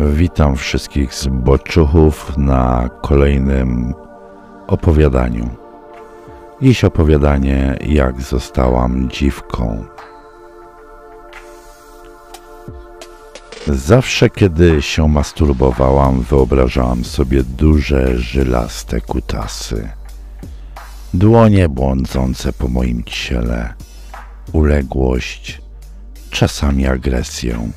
Witam wszystkich zboczuchów na kolejnym opowiadaniu. Dziś opowiadanie, jak zostałam dziwką. Zawsze, kiedy się masturbowałam, wyobrażałam sobie duże, żylaste kutasy. Dłonie błądzące po moim ciele, uległość, czasami agresję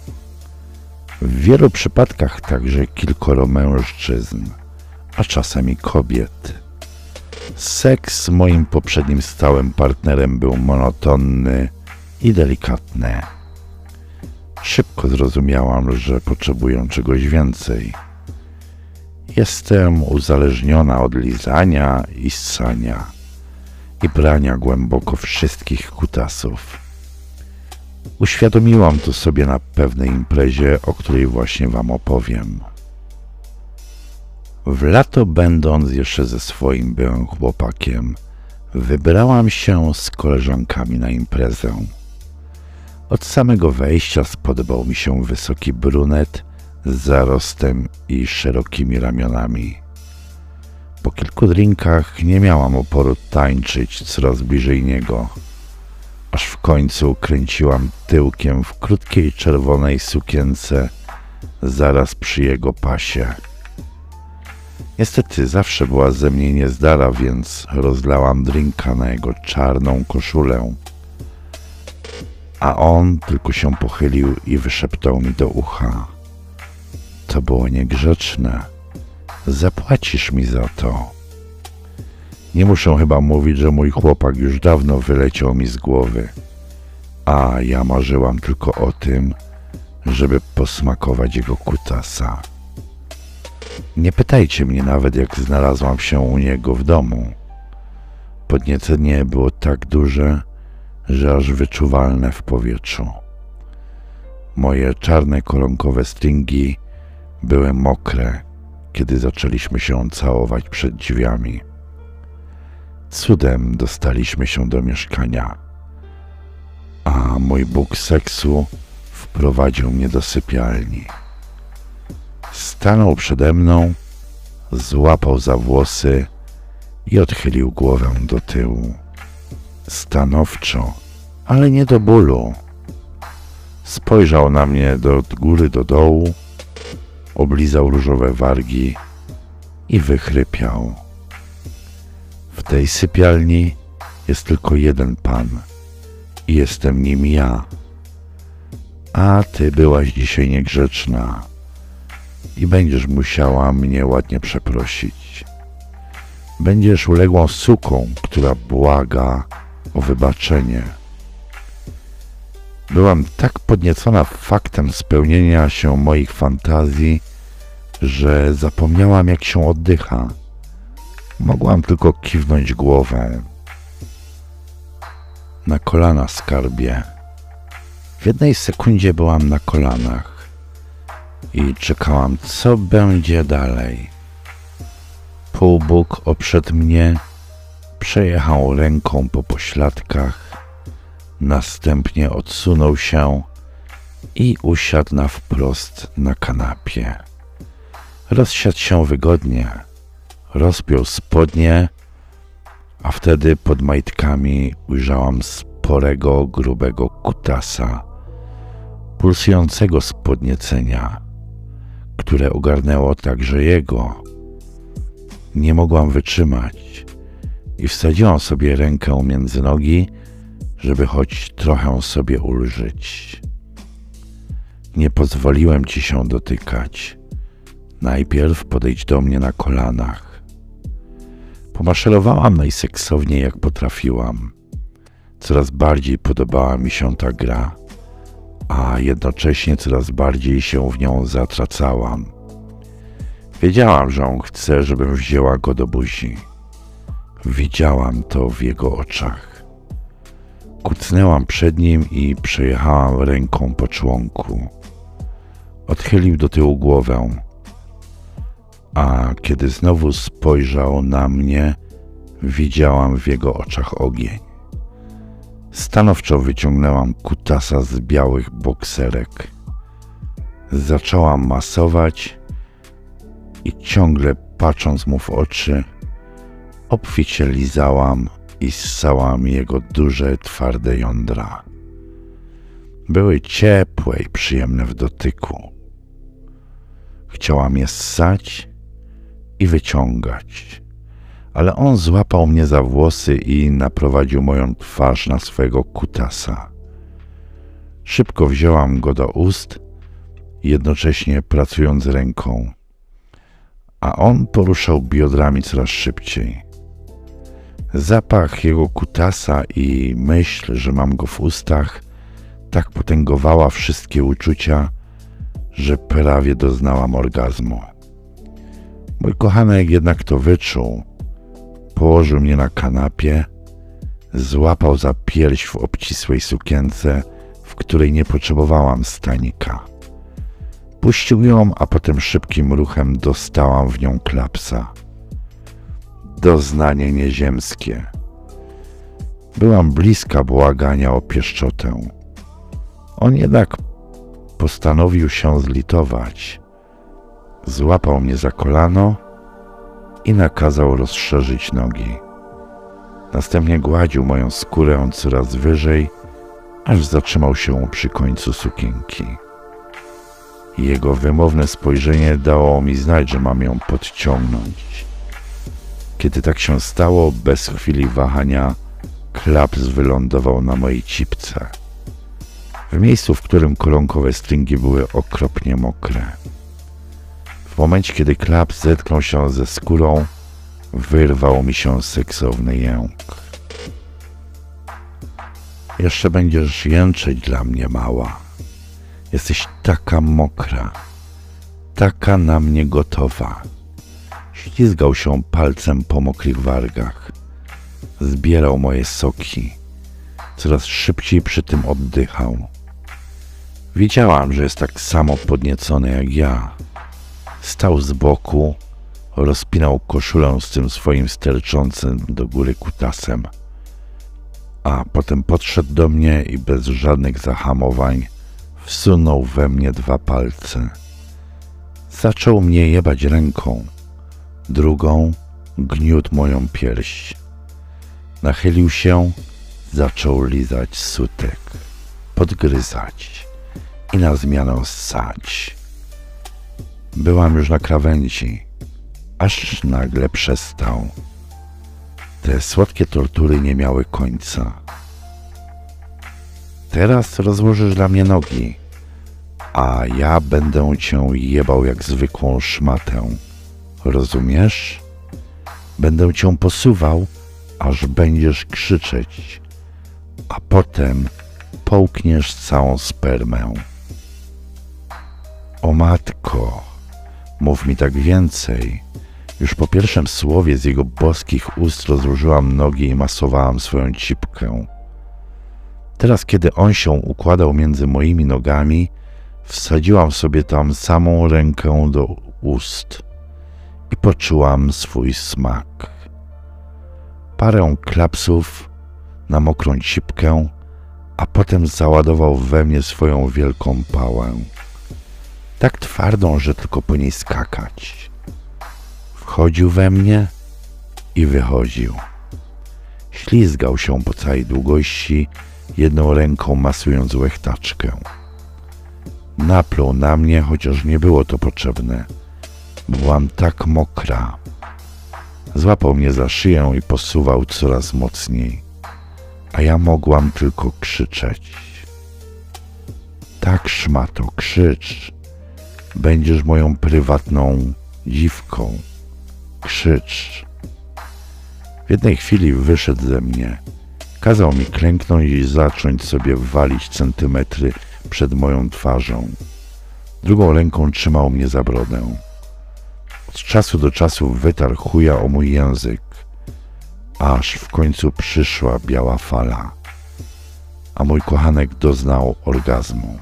w wielu przypadkach także kilkoro mężczyzn, a czasami kobiet. Seks z moim poprzednim stałym partnerem był monotonny i delikatny. Szybko zrozumiałam, że potrzebuję czegoś więcej. Jestem uzależniona od lizania i ssania i brania głęboko wszystkich kutasów. Uświadomiłam to sobie na pewnej imprezie, o której właśnie Wam opowiem. W lato, będąc jeszcze ze swoim byłym chłopakiem, wybrałam się z koleżankami na imprezę. Od samego wejścia spodobał mi się wysoki brunet z zarostem i szerokimi ramionami. Po kilku drinkach nie miałam oporu tańczyć coraz bliżej niego aż w końcu kręciłam tyłkiem w krótkiej czerwonej sukience zaraz przy jego pasie. Niestety zawsze była ze mnie niezdara, więc rozlałam drinka na jego czarną koszulę. A on tylko się pochylił i wyszeptał mi do ucha. To było niegrzeczne. Zapłacisz mi za to. Nie muszę chyba mówić, że mój chłopak już dawno wyleciał mi z głowy, a ja marzyłam tylko o tym, żeby posmakować jego kutasa. Nie pytajcie mnie nawet, jak znalazłam się u niego w domu. Podniecenie było tak duże, że aż wyczuwalne w powietrzu. Moje czarne koronkowe stringi były mokre, kiedy zaczęliśmy się całować przed drzwiami. Cudem dostaliśmy się do mieszkania, a mój Bóg seksu wprowadził mnie do sypialni. Stanął przede mną, złapał za włosy i odchylił głowę do tyłu. Stanowczo, ale nie do bólu. Spojrzał na mnie do góry do dołu, oblizał różowe wargi i wychrypiał. W tej sypialni jest tylko jeden pan i jestem nim ja. A ty byłaś dzisiaj niegrzeczna i będziesz musiała mnie ładnie przeprosić. Będziesz uległą suką, która błaga o wybaczenie. Byłam tak podniecona faktem spełnienia się moich fantazji, że zapomniałam, jak się oddycha. Mogłam tylko kiwnąć głowę. Na kolana skarbie. W jednej sekundzie byłam na kolanach i czekałam, co będzie dalej. Półbóg oprzedł mnie, przejechał ręką po pośladkach, następnie odsunął się i usiadł na wprost na kanapie. Rozsiadł się wygodnie Rozpiął spodnie, a wtedy pod majtkami ujrzałam sporego, grubego kutasa, pulsującego z podniecenia, które ogarnęło także jego. Nie mogłam wytrzymać i wsadziłam sobie rękę między nogi, żeby choć trochę sobie ulżyć. Nie pozwoliłem ci się dotykać. Najpierw podejdź do mnie na kolanach. Pomaszerowałam najseksowniej jak potrafiłam. Coraz bardziej podobała mi się ta gra, a jednocześnie coraz bardziej się w nią zatracałam. Wiedziałam, że on chce, żebym wzięła go do buzi. Widziałam to w jego oczach. Kucnęłam przed nim i przejechałam ręką po członku. Odchylił do tyłu głowę a kiedy znowu spojrzał na mnie, widziałam w jego oczach ogień. Stanowczo wyciągnęłam kutasa z białych bokserek. Zaczęłam masować i ciągle patrząc mu w oczy, obficie lizałam i ssałam jego duże, twarde jądra. Były ciepłe i przyjemne w dotyku. Chciałam je ssać i wyciągać, ale on złapał mnie za włosy i naprowadził moją twarz na swego kutasa. Szybko wzięłam go do ust, jednocześnie pracując ręką, a on poruszał biodrami coraz szybciej. Zapach jego kutasa i myśl, że mam go w ustach, tak potęgowała wszystkie uczucia, że prawie doznałam orgazmu. Mój kochanek jednak to wyczuł. Położył mnie na kanapie, złapał za pierś w obcisłej sukience, w której nie potrzebowałam stanika. Puścił ją, a potem szybkim ruchem dostałam w nią klapsa. Doznanie nieziemskie. Byłam bliska błagania o pieszczotę. On jednak postanowił się zlitować. Złapał mnie za kolano i nakazał rozszerzyć nogi. Następnie gładził moją skórę coraz wyżej, aż zatrzymał się przy końcu sukienki. Jego wymowne spojrzenie dało mi znać, że mam ją podciągnąć. Kiedy tak się stało, bez chwili wahania, klaps wylądował na mojej cipce. W miejscu, w którym kolonkowe stringi były okropnie mokre. W momencie, kiedy klaps zetknął się ze skórą, wyrwał mi się seksowny jęk. Jeszcze będziesz jęczeć dla mnie, mała. Jesteś taka mokra, taka na mnie gotowa. Ślizgał się palcem po mokrych wargach. Zbierał moje soki. Coraz szybciej przy tym oddychał. Wiedziałam, że jest tak samo podniecony jak ja. Stał z boku, rozpinał koszulę z tym swoim sterczącym do góry kutasem. A potem podszedł do mnie i bez żadnych zahamowań wsunął we mnie dwa palce. Zaczął mnie jebać ręką, drugą gniótł moją pierś. Nachylił się, zaczął lizać sutek, podgryzać i na zmianę ssać. Byłam już na krawędzi, aż nagle przestał. Te słodkie tortury nie miały końca. Teraz rozłożysz dla mnie nogi, a ja będę cię jebał jak zwykłą szmatę. Rozumiesz? Będę cię posuwał, aż będziesz krzyczeć, a potem połkniesz całą spermę. O matko, mów mi tak więcej. Już po pierwszym słowie z jego boskich ust rozłożyłam nogi i masowałam swoją cipkę. Teraz, kiedy on się układał między moimi nogami, wsadziłam sobie tam samą rękę do ust i poczułam swój smak. Parę klapsów na mokrą cipkę, a potem załadował we mnie swoją wielką pałę. Tak twardą, że tylko po niej skakać. Wchodził we mnie i wychodził. Ślizgał się po całej długości, jedną ręką masując łechtaczkę. Napluł na mnie, chociaż nie było to potrzebne. Byłam tak mokra. Złapał mnie za szyję i posuwał coraz mocniej, a ja mogłam tylko krzyczeć. Tak, szmato, krzycz. Będziesz moją prywatną dziwką. Krzycz. W jednej chwili wyszedł ze mnie. Kazał mi klęknąć i zacząć sobie walić centymetry przed moją twarzą. Drugą ręką trzymał mnie za brodę. Od czasu do czasu wytarł chuja o mój język, aż w końcu przyszła biała fala, a mój kochanek doznał orgazmu.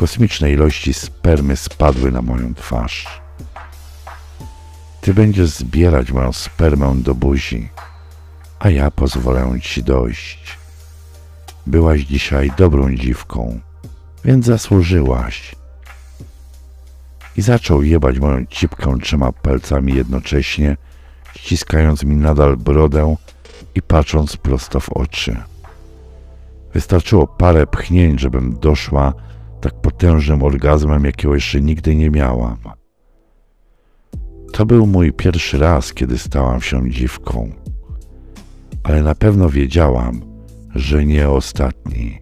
Kosmiczne ilości spermy spadły na moją twarz. Ty będziesz zbierać moją spermę do buzi, a ja pozwolę ci dojść. Byłaś dzisiaj dobrą dziwką, więc zasłużyłaś. i zaczął jebać moją cipkę trzema palcami jednocześnie, ściskając mi nadal brodę i patrząc prosto w oczy. Wystarczyło parę pchnięć, żebym doszła tak potężnym orgazmem, jakiego jeszcze nigdy nie miałam. To był mój pierwszy raz, kiedy stałam się dziwką, ale na pewno wiedziałam, że nie ostatni.